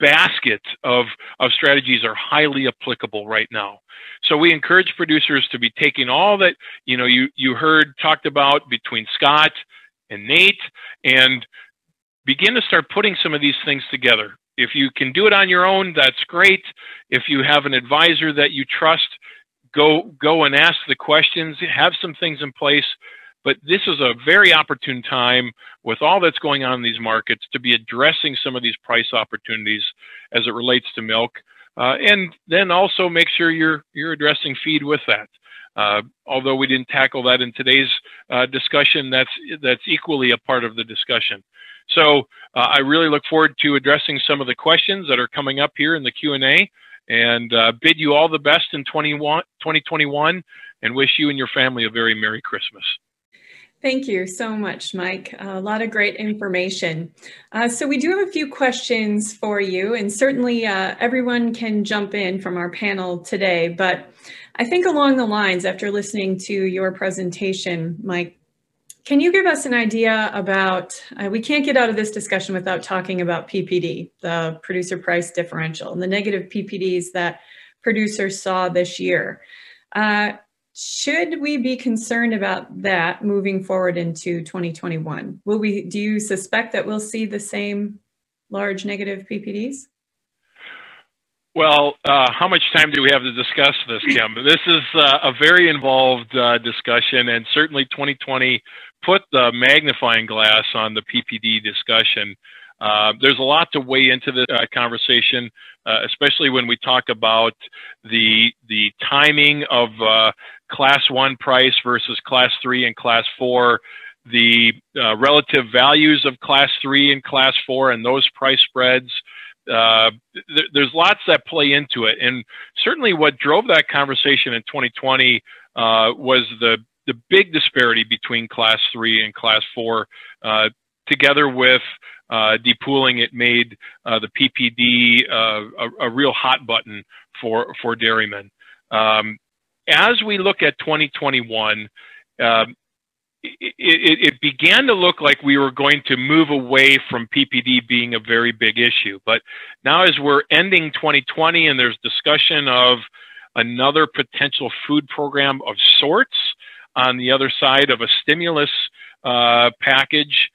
basket of, of strategies are highly applicable right now. So we encourage producers to be taking all that you know you you heard talked about between Scott and Nate and begin to start putting some of these things together. If you can do it on your own, that's great. If you have an advisor that you trust, go go and ask the questions, have some things in place. But this is a very opportune time with all that's going on in these markets to be addressing some of these price opportunities as it relates to milk. Uh, and then also make sure you're you're addressing feed with that. Uh, although we didn't tackle that in today's uh, discussion, that's that's equally a part of the discussion. So uh, I really look forward to addressing some of the questions that are coming up here in the Q and A, and uh, bid you all the best in 2021, and wish you and your family a very merry Christmas. Thank you so much, Mike. A lot of great information. Uh, so we do have a few questions for you, and certainly uh, everyone can jump in from our panel today. But I think along the lines, after listening to your presentation, Mike, can you give us an idea about, uh, we can't get out of this discussion without talking about PPD, the producer price differential, and the negative PPDs that producers saw this year. Uh, should we be concerned about that moving forward into 2021? Will we, do you suspect that we'll see the same large negative PPDs? Well, uh, how much time do we have to discuss this, Kim? this is uh, a very involved uh, discussion, and certainly 2020 put the magnifying glass on the PPD discussion. Uh, there's a lot to weigh into the uh, conversation, uh, especially when we talk about the the timing of class one price versus class three and class four, the uh, relative values of class three and class four, and those price spreads. Uh, th- there's lots that play into it, and certainly what drove that conversation in 2020 was the the big disparity between class three and class four, together with uh, depooling, it made uh, the PPD uh, a, a, real hot button for for dairymen. Um, as we look at 2021, um, it, it, it, began to look like we were going to move away from PPD being a very big issue. But now, as we're ending 2020 and there's discussion of another potential food program of sorts on the other side of a stimulus uh, package,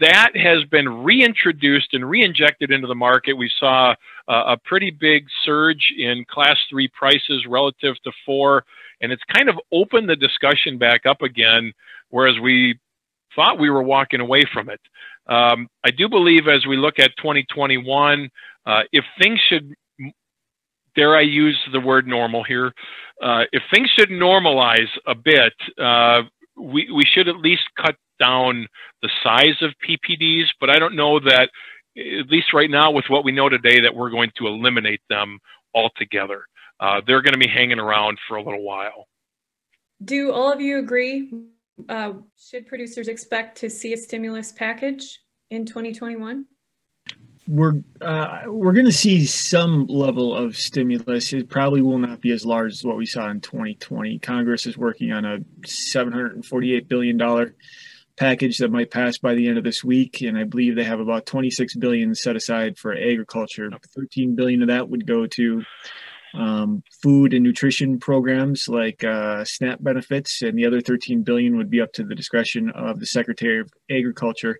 that has been reintroduced and reinjected into the market. We saw a pretty big surge in class three prices relative to four, and it's kind of opened the discussion back up again, whereas we thought we were walking away from it. Um, I do believe as we look at 2021, uh, if things should, dare I use the word normal here, uh, if things should normalize a bit, uh, we, we should at least cut down the size of PPDs, but I don't know that, at least right now, with what we know today, that we're going to eliminate them altogether. Uh, they're going to be hanging around for a little while. Do all of you agree? Uh, should producers expect to see a stimulus package in 2021? We're uh, we're going to see some level of stimulus. It probably will not be as large as what we saw in 2020. Congress is working on a 748 billion dollar package that might pass by the end of this week and i believe they have about 26 billion set aside for agriculture. 13 billion of that would go to um, food and nutrition programs like uh, snap benefits and the other 13 billion would be up to the discretion of the secretary of agriculture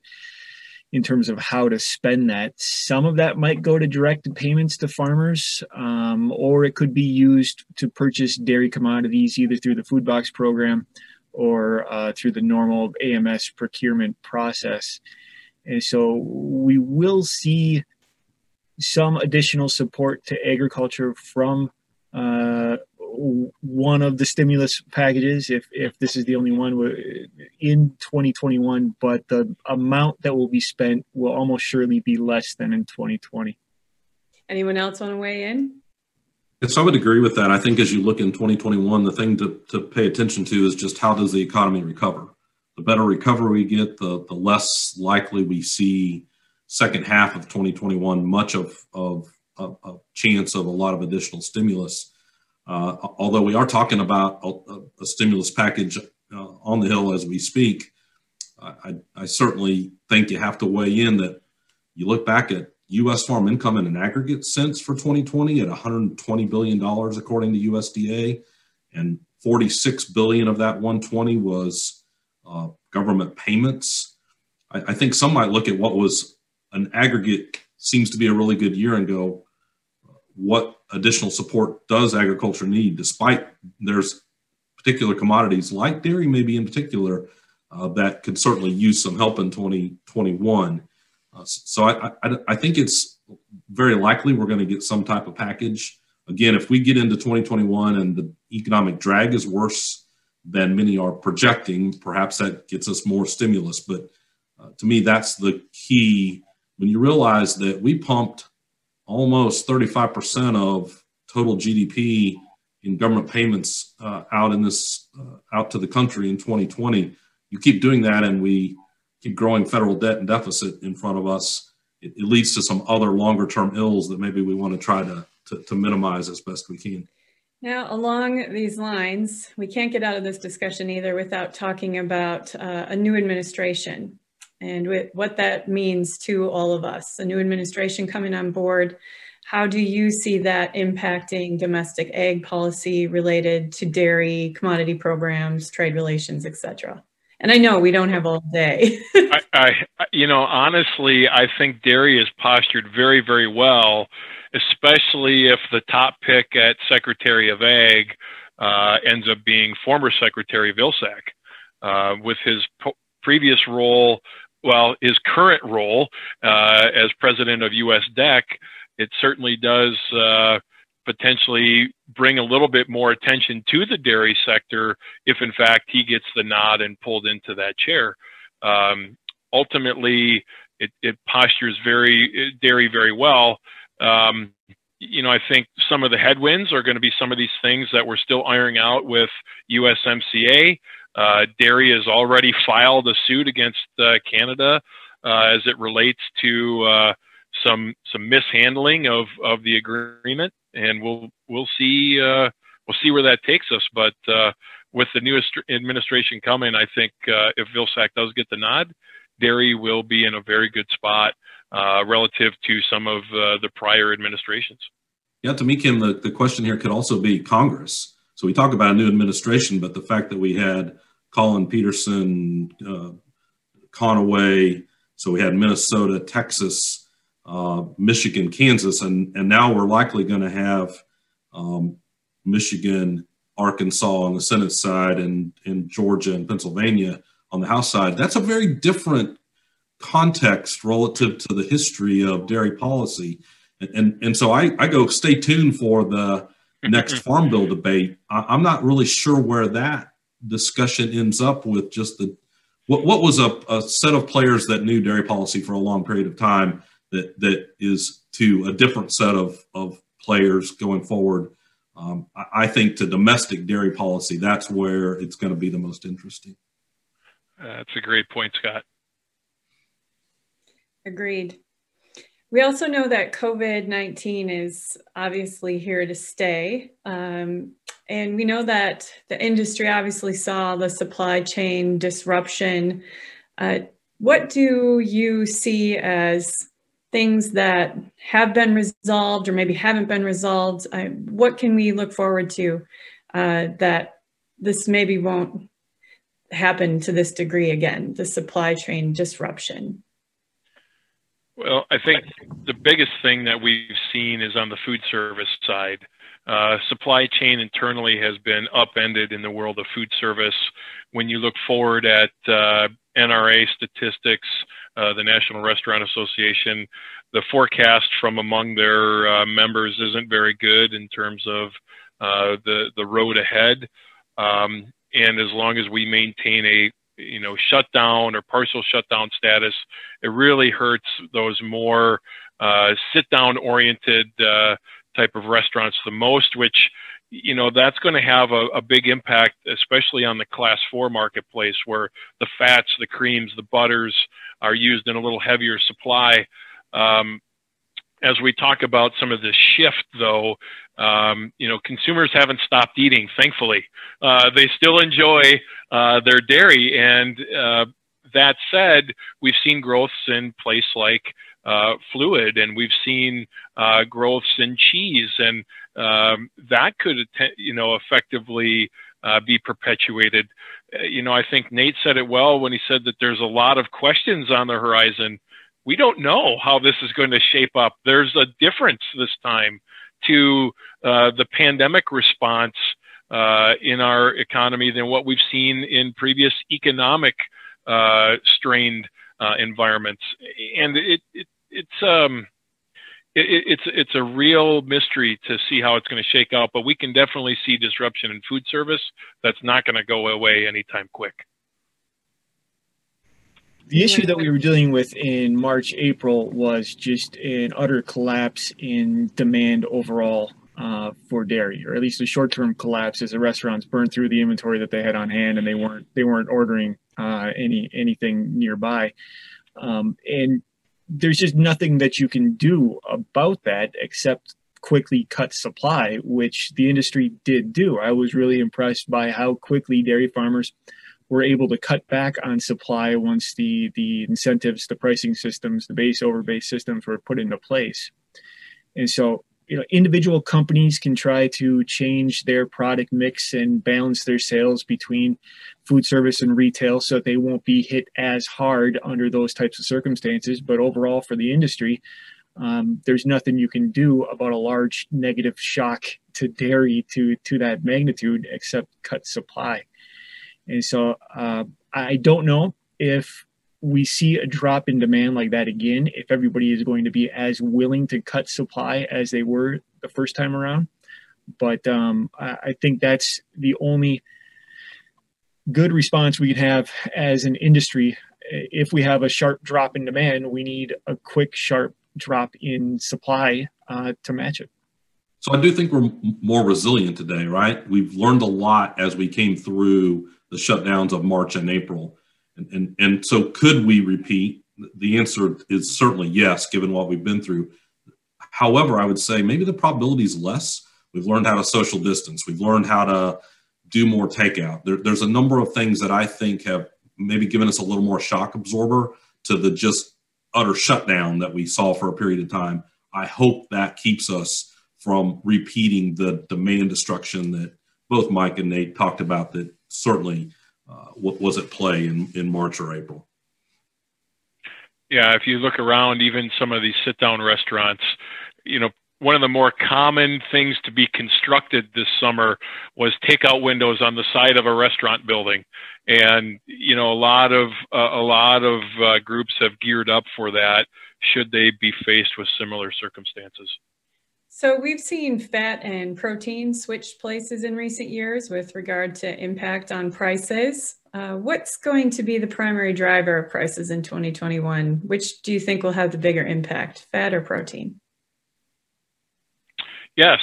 in terms of how to spend that. Some of that might go to direct payments to farmers um, or it could be used to purchase dairy commodities either through the food box program or uh, through the normal AMS procurement process. And so we will see some additional support to agriculture from uh, one of the stimulus packages, if, if this is the only one in 2021, but the amount that will be spent will almost surely be less than in 2020. Anyone else want to weigh in? Yes, I would agree with that. I think as you look in 2021, the thing to, to pay attention to is just how does the economy recover? The better recovery we get, the, the less likely we see second half of 2021 much of, of, of a chance of a lot of additional stimulus. Uh, although we are talking about a, a stimulus package uh, on the Hill as we speak, I, I, certainly think you have to weigh in that you look back at U.S. farm income in an aggregate sense for 2020 at 120 billion dollars according to USDA, and 46 billion of that 120 was uh, government payments. I, I think some might look at what was an aggregate seems to be a really good year and go, what additional support does agriculture need, despite there's particular commodities like dairy, maybe in particular, uh, that could certainly use some help in 2021. Uh, so I, I, I, think it's very likely we're going to get some type of package. Again, if we get into 2021 and the economic drag is worse than many are projecting, perhaps that gets us more stimulus. But uh, to me, that's the key. When you realize that we pumped almost 35% of total GDP in government payments uh, out in this uh, out to the country in 2020 you keep doing that and we keep growing federal debt and deficit in front of us it, it leads to some other longer term ills that maybe we want to try to, to, to minimize as best we can now, along these lines, we can't get out of this discussion either without talking about uh, a new administration and what that means to all of us. A new administration coming on board how do you see that impacting domestic ag policy related to dairy, commodity programs, trade relations, et cetera? And I know we don't have all day. I, I, you know, honestly, I think dairy is postured very, very well, especially if the top pick at Secretary of Ag uh, ends up being former Secretary Vilsack. Uh, with his previous role, well, his current role uh, as president of US DEC, it certainly does uh, potentially bring a little bit more attention to the dairy sector if, in fact, he gets the nod and pulled into that chair. Um, ultimately, it, it, postures very dairy very well. Um, you know, I think some of the headwinds are going to be some of these things that we're still ironing out with USMCA. Uh, dairy has already filed a suit against uh, Canada uh, as it relates to uh, some some mishandling of of the agreement, and we'll we'll see uh, we'll see where that takes us. But uh, with the newest administration coming, I think uh, if Vilsack does get the nod, dairy will be in a very good spot uh, relative to some of uh, the prior administrations. Yeah, to me, Kim, the, the question here could also be Congress. So we talk about a new administration, but the fact that we had Collin Peterson, uh, Conaway, so we had Minnesota, Texas, uh, Michigan, Kansas, and and now we're likely going to have um, Michigan, Arkansas on the Senate side, and and Georgia and Pennsylvania on the House side. That's a very different context relative to the history of dairy policy, and and, and so I I go stay tuned for the next farm bill debate. I, I'm not really sure where that discussion ends up with just the what, what was a, a set of players that knew dairy policy for a long period of time that that is to a different set of of players going forward. Um, I, I think to domestic dairy policy, that's where it's going to be the most interesting. That's a great point, Scott. Agreed. We also know that COVID 19 is obviously here to stay. Um, and we know that the industry obviously saw the supply chain disruption. Uh, what do you see as things that have been resolved or maybe haven't been resolved? Uh, what can we look forward to uh, that this maybe won't happen to this degree again, the supply chain disruption? Well, I think the biggest thing that we've seen is on the food service side. Uh, supply chain internally has been upended in the world of food service. When you look forward at uh, NRA statistics, uh, the National Restaurant Association, the forecast from among their uh, members isn't very good in terms of uh, the the road ahead. Um, and as long as we maintain a you know shutdown or partial shutdown status, it really hurts those more uh, sit down oriented uh, type of restaurants the most, which you know that's going to have a, a, big impact, especially on the class four marketplace, where the fats, the creams, the butters are used in a little heavier supply. Um, as we talk about some of the shift, though, um, you know, consumers haven't stopped eating. Thankfully, uh, they still enjoy uh, their dairy, and uh, that said, we've seen growths in place like uh, fluid, and we've seen uh, growths in cheese, and um, that could, you know, effectively uh, be perpetuated. Uh, you know, I think Nate said it well when he said that there's a lot of questions on the horizon. We don't know how this is going to shape up. There's a difference this time to uh, the pandemic response uh, in our economy than what we've seen in previous economic uh, strained uh, environments. And it, it it's um, it, it's it's a real mystery to see how it's going to shake out. But we can definitely see disruption in food service that's not going to go away anytime quick. The issue that we were dealing with in March, April was just an utter collapse in demand overall uh, for dairy, or at least a short-term collapse as the restaurants burned through the inventory that they had on hand, and they weren't they weren't ordering uh, any anything nearby. Um, and there's just nothing that you can do about that except quickly cut supply, which the industry did do. I was really impressed by how quickly dairy farmers were able to cut back on supply once the the incentives, the pricing systems, the base over base systems were put into place. And so you know individual companies can try to change their product mix and balance their sales between food service and retail so that they won't be hit as hard under those types of circumstances. But overall for the industry um, there's nothing you can do about a large negative shock to dairy to to that magnitude except cut supply. And so uh, i don't know if we see a drop in demand like that again if everybody is going to be as willing to cut supply as they were the first time around. But um, I, think that's the only good response we can have as an industry. If we have a sharp drop in demand, we need a quick, sharp drop in supply uh, to match it. So I do think we're more resilient today, right? We've learned a lot as we came through the shutdowns of March and April and, and, and so could we repeat? The answer is certainly yes, given what we've been through. However, I would say maybe the probability is less. We've learned how to social distance. We've learned how to do more takeout. There, there's a number of things that I think have maybe given us a little more shock absorber to the just utter shutdown that we saw for a period of time. I hope that keeps us from repeating the demand destruction that both Mike and Nate talked about that certainly what was at play in, in March or April. Yeah, if you look around, even some of these sit down restaurants, you know, one of the more common things to be constructed this summer was takeout windows on the side of a restaurant building, and you know a lot of uh, a lot of uh, groups have geared up for that should they be faced with similar circumstances. So we've seen fat and protein switch places in recent years with regard to impact on prices. Uh, what's going to be the primary driver of prices in 2021? Which do you think will have the bigger impact, fat or protein? Yes.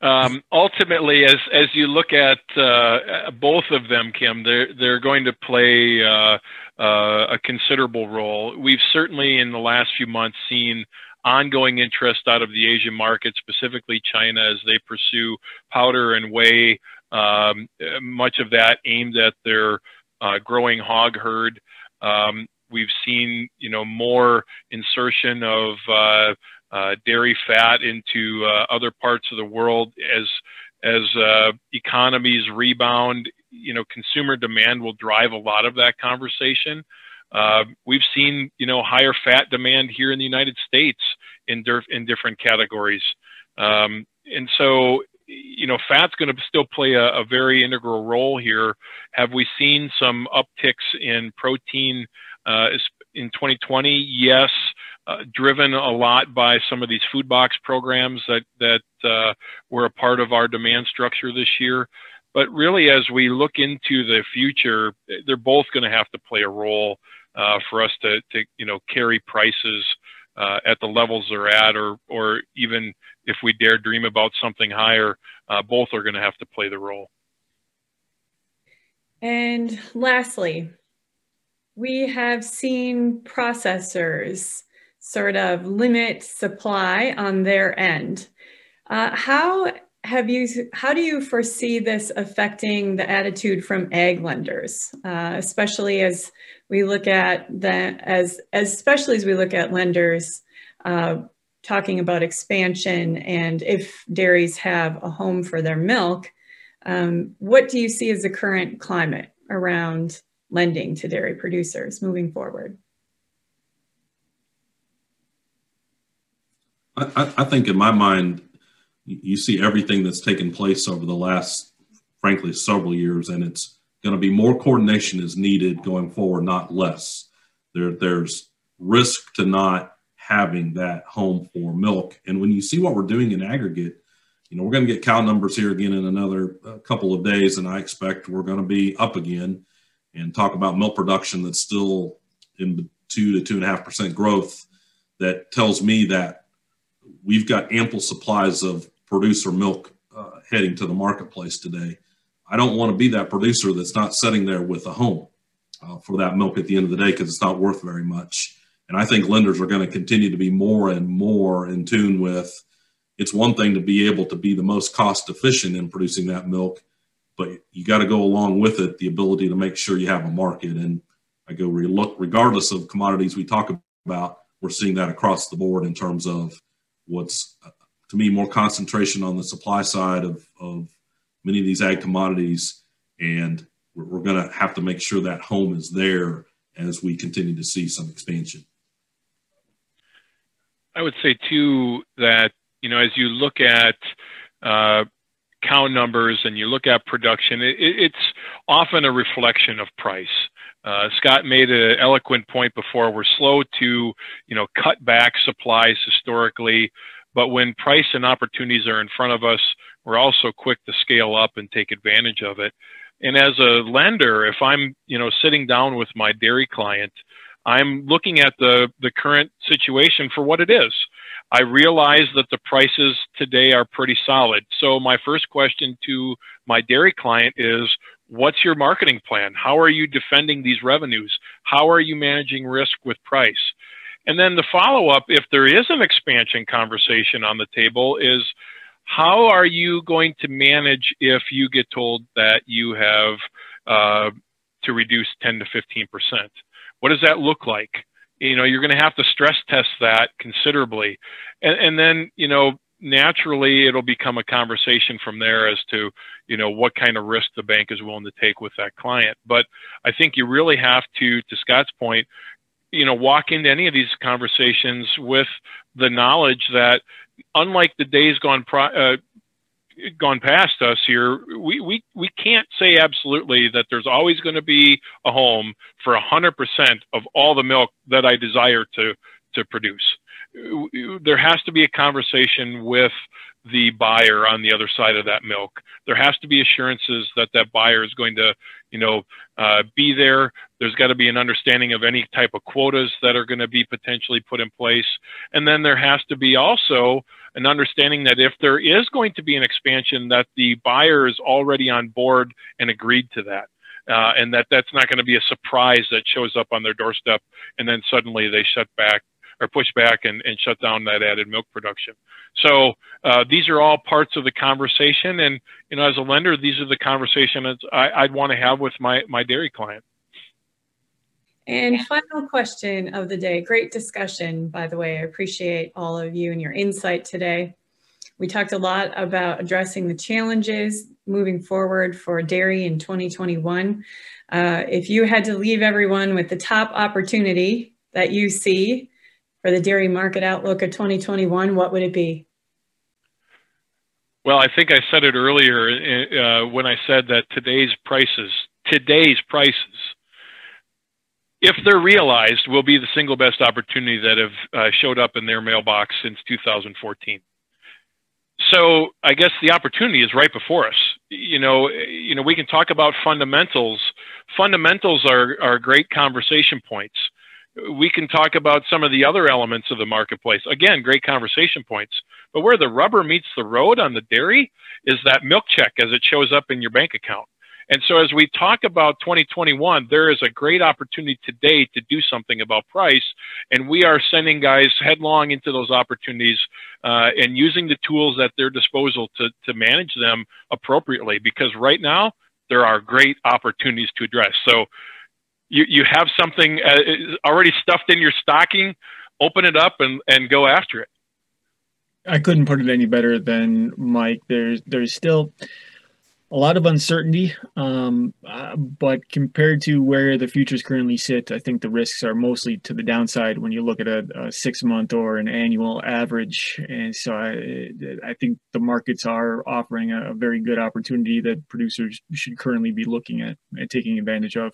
Um, ultimately, as as you look at uh, both of them, Kim, they're they're going to play uh, uh a considerable role. We've certainly in the last few months seen ongoing interest out of the Asian market, specifically China, as they pursue powder and whey, um, much of that aimed at their uh, growing hog herd. Um, we've seen, you know, more insertion of uh, uh, dairy fat into uh, other parts of the world as as uh, economies rebound. You know, consumer demand will drive a lot of that conversation. Uh, we've seen, you know, higher fat demand here in the United States in, in different categories. Um, and so, you know, fat's going to still play a, a, very integral role here. Have we seen some upticks in protein uh, in 2020? Yes, uh, driven a lot by some of these food box programs that that uh, were a part of our demand structure this year. But really, as we look into the future, they're both going to have to play a role uh, for us to, to you know carry prices uh, at the levels they're at, or or even if we dare dream about something higher, uh, both are going to have to play the role. And lastly, we have seen processors sort of limit supply on their end. Uh, how have you how do you foresee this affecting the attitude from ag lenders uh, especially as we look at the as, as especially as we look at lenders uh, talking about expansion and if dairies have a home for their milk um, what do you see as the current climate around lending to dairy producers moving forward? I, I think in my mind you see everything that's taken place over the last, frankly, several years, and it's going to be more coordination is needed going forward, not less. There, there's risk to not having that home for milk. And when you see what we're doing in aggregate, you know, we're going to get cow numbers here again in another uh, couple of days, and I expect we're going to be up again and talk about milk production that's still in two to two and a half percent growth. That tells me that we've got ample supplies of producer milk uh, heading to the marketplace today. I don't want to be that producer that's not sitting there with a home uh, for that milk at the end of the day because it's not worth very much. And I think lenders are going to continue to be more and more in tune with it's one thing to be able to be the most cost efficient in producing that milk, but you got to go along with it the ability to make sure you have a market. And I go look regardless of commodities we talk about, we're seeing that across the board in terms of what's to me more concentration on the supply side of, of many of these ag commodities and we're, we're going to have to make sure that home is there as we continue to see some expansion i would say too that you know as you look at uh, cow numbers and you look at production it, it's often a reflection of price uh, Scott made an eloquent point before. We're slow to, you know, cut back supplies historically. But when price and opportunities are in front of us, we're also quick to scale up and take advantage of it. And as a lender, if I'm, you know, sitting down with my dairy client, I'm looking at the, the current situation for what it is. I realize that the prices today are pretty solid. So my first question to my dairy client is, what's your marketing plan? How are you defending these revenues? How are you managing risk with price? And then the follow up, if there is an expansion conversation on the table, is how are you going to manage if you get told that you have uh, to reduce 10 to 15 percent? What does that look like? You know, you're going to have to stress test that considerably, and, and then you know naturally it'll become a conversation from there as to you know what kind of risk the bank is willing to take with that client but i think you really have to to scott's point you know walk into any of these conversations with the knowledge that unlike the days gone uh, gone past us here we, we we can't say absolutely that there's always going to be a home for 100% of all the milk that I desire to to produce there has to be a conversation with the buyer on the other side of that milk. There has to be assurances that that buyer is going to, you know, uh, be there. There's got to be an understanding of any type of quotas that are going to be potentially put in place, and then there has to be also an understanding that if there is going to be an expansion, that the buyer is already on board and agreed to that. Uh, and that that's not going to be a surprise that shows up on their doorstep and then suddenly they shut back or push back and, and shut down that added milk production. So uh, these are all parts of the conversation, and you know, as a lender, these are the conversations I, would want to have with my my dairy client. And final question of the day. Great discussion, by the way. I appreciate all of you and your insight today. We talked a lot about addressing the challenges moving forward for dairy in 2021. Uh, if you had to leave everyone with the top opportunity that you see for the dairy market outlook of 2021, what would it be? Well, I think I said it earlier uh, when I said that today's prices, today's prices, if they're realized, will be the single best opportunity that have uh, showed up in their mailbox since 2014. So I guess the opportunity is right before us. You know, you know, we can talk about fundamentals. Fundamentals are are great conversation points we can talk about some of the other elements of the marketplace. Again, great conversation points. But where the rubber meets the road on the dairy is that milk check as it shows up in your bank account. And so, as we talk about 2021, there is a great opportunity today to do something about price. And we are sending guys headlong into those opportunities uh, and using the tools at their disposal to, to manage them appropriately. Because right now, there are great opportunities to address. So, you, you have something uh, already stuffed in your stocking, open it up and, and go after it. I couldn't put it any better than Mike. There's there's still a lot of uncertainty, um, uh, but compared to where the futures currently sit, I think the risks are mostly to the downside when you look at a, a six month or an annual average. And so I, I think the markets are offering a, a, very good opportunity that producers should currently be looking at and taking advantage of.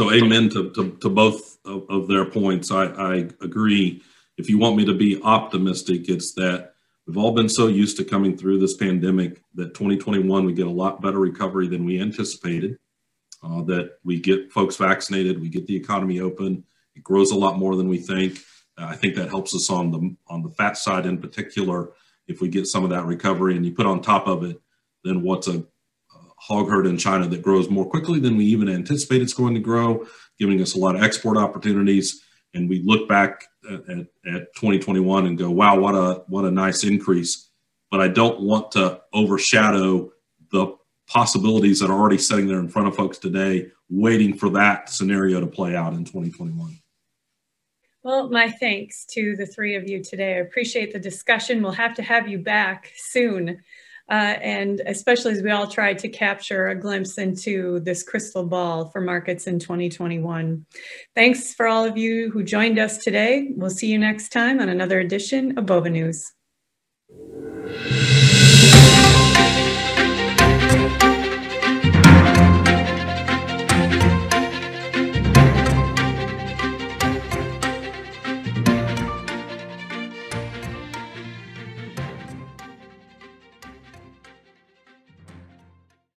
So, amen to, to, to both of, of, their points. I, I agree. If you want me to be optimistic, it's that We've all been so used to coming through this pandemic that 2021 we get a lot better recovery than we anticipated. Uh, that we get folks vaccinated, we get the economy open, it grows a lot more than we think. I think that helps us on the on the fat side in particular. If we get some of that recovery, and you put on top of it, then what's a hog herd in China that grows more quickly than we even anticipated it's going to grow, giving us a lot of export opportunities and we look back at, at, at 2021 and go, wow, what a what a nice increase. But I don't want to overshadow the possibilities that are already sitting there in front of folks today, waiting for that scenario to play out in 2021. Well, my thanks to the three of you today. I appreciate the discussion. We'll have to have you back soon. Uh, and especially as we all try to capture a glimpse into this crystal ball for markets in 2021. Thanks for all of you who joined us today. We'll see you next time on another edition of Bova News.